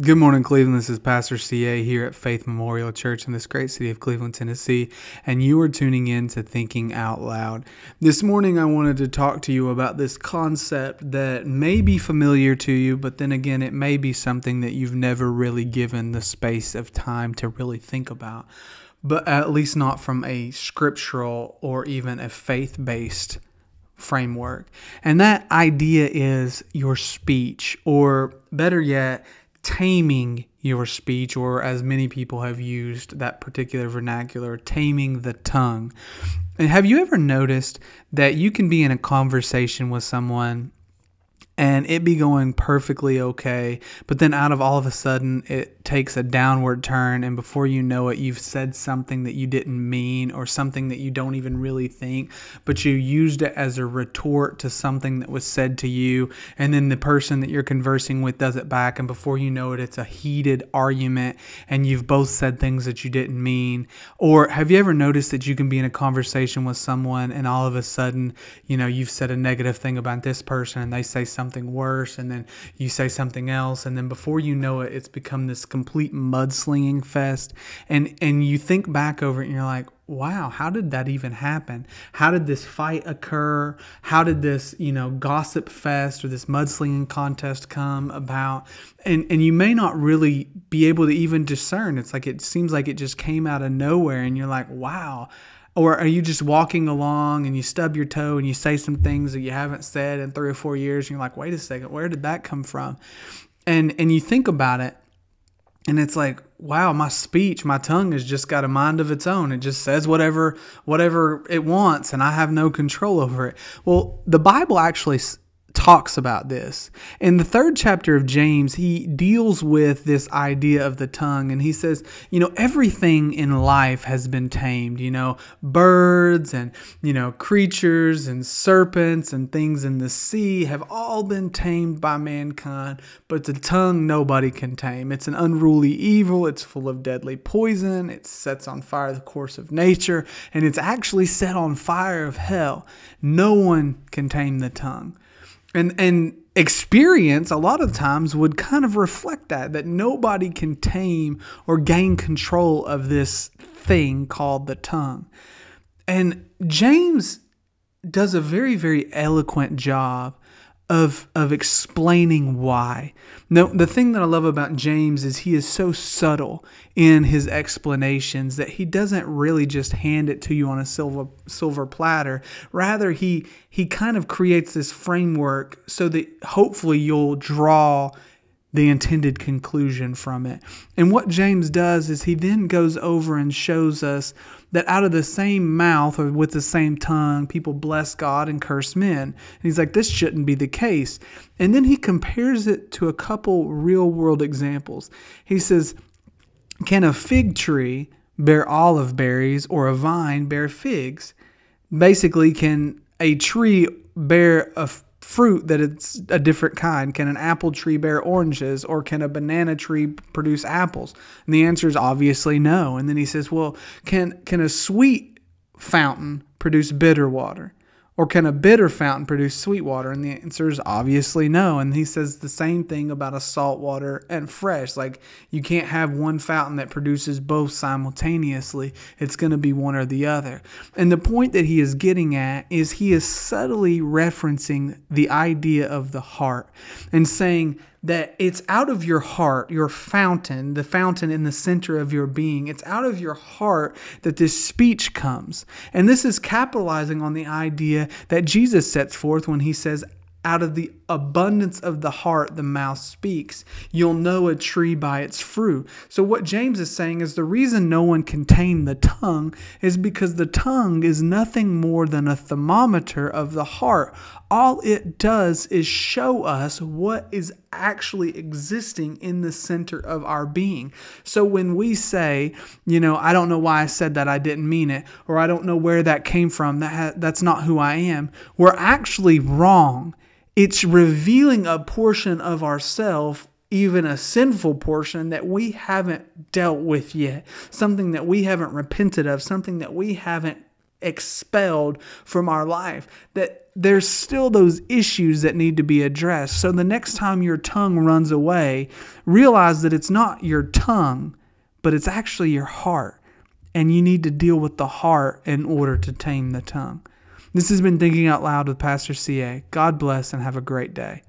Good morning, Cleveland. This is Pastor CA here at Faith Memorial Church in this great city of Cleveland, Tennessee, and you are tuning in to Thinking Out Loud. This morning, I wanted to talk to you about this concept that may be familiar to you, but then again, it may be something that you've never really given the space of time to really think about, but at least not from a scriptural or even a faith based framework. And that idea is your speech, or better yet, taming your speech, or as many people have used that particular vernacular, taming the tongue. And have you ever noticed that you can be in a conversation with someone and it be going perfectly okay, but then out of all of a sudden it takes a downward turn, and before you know it, you've said something that you didn't mean or something that you don't even really think, but you used it as a retort to something that was said to you, and then the person that you're conversing with does it back, and before you know it, it's a heated argument, and you've both said things that you didn't mean. Or have you ever noticed that you can be in a conversation with someone, and all of a sudden, you know, you've said a negative thing about this person, and they say something something worse and then you say something else and then before you know it it's become this complete mudslinging fest. And and you think back over it and you're like wow how did that even happen? How did this fight occur? How did this you know gossip fest or this mudslinging contest come about? And and you may not really be able to even discern. It's like it seems like it just came out of nowhere and you're like wow or are you just walking along and you stub your toe and you say some things that you haven't said in three or four years and you're like, wait a second, where did that come from? And and you think about it and it's like, wow, my speech, my tongue has just got a mind of its own. It just says whatever whatever it wants and I have no control over it. Well, the Bible actually talks about this. In the third chapter of James, he deals with this idea of the tongue and he says, you know, everything in life has been tamed, you know, birds and, you know, creatures and serpents and things in the sea have all been tamed by mankind, but the tongue nobody can tame. It's an unruly evil, it's full of deadly poison, it sets on fire the course of nature, and it's actually set on fire of hell. No one can tame the tongue and and experience a lot of times would kind of reflect that that nobody can tame or gain control of this thing called the tongue. And james does a very very eloquent job of of explaining why. Now, the thing that I love about James is he is so subtle in his explanations that he doesn't really just hand it to you on a silver silver platter. Rather, he he kind of creates this framework so that hopefully you'll draw the intended conclusion from it. And what James does is he then goes over and shows us that out of the same mouth or with the same tongue, people bless God and curse men. And he's like, this shouldn't be the case. And then he compares it to a couple real world examples. He says, Can a fig tree bear olive berries or a vine bear figs? Basically, can a tree bear a fruit that it's a different kind? Can an apple tree bear oranges or can a banana tree produce apples? And the answer is obviously no. And then he says, well, can can a sweet fountain produce bitter water? Or can a bitter fountain produce sweet water? And the answer is obviously no. And he says the same thing about a salt water and fresh. Like you can't have one fountain that produces both simultaneously. It's going to be one or the other. And the point that he is getting at is he is subtly referencing the idea of the heart and saying, that it's out of your heart, your fountain, the fountain in the center of your being, it's out of your heart that this speech comes. And this is capitalizing on the idea that Jesus sets forth when he says, out of the abundance of the heart, the mouth speaks. You'll know a tree by its fruit. So, what James is saying is the reason no one can tame the tongue is because the tongue is nothing more than a thermometer of the heart. All it does is show us what is actually existing in the center of our being. So, when we say, you know, I don't know why I said that, I didn't mean it, or I don't know where that came from, that, that's not who I am, we're actually wrong it's revealing a portion of ourself even a sinful portion that we haven't dealt with yet, something that we haven't repented of, something that we haven't expelled from our life, that there's still those issues that need to be addressed. So the next time your tongue runs away, realize that it's not your tongue, but it's actually your heart. And you need to deal with the heart in order to tame the tongue. This has been Thinking Out Loud with Pastor CA. God bless and have a great day.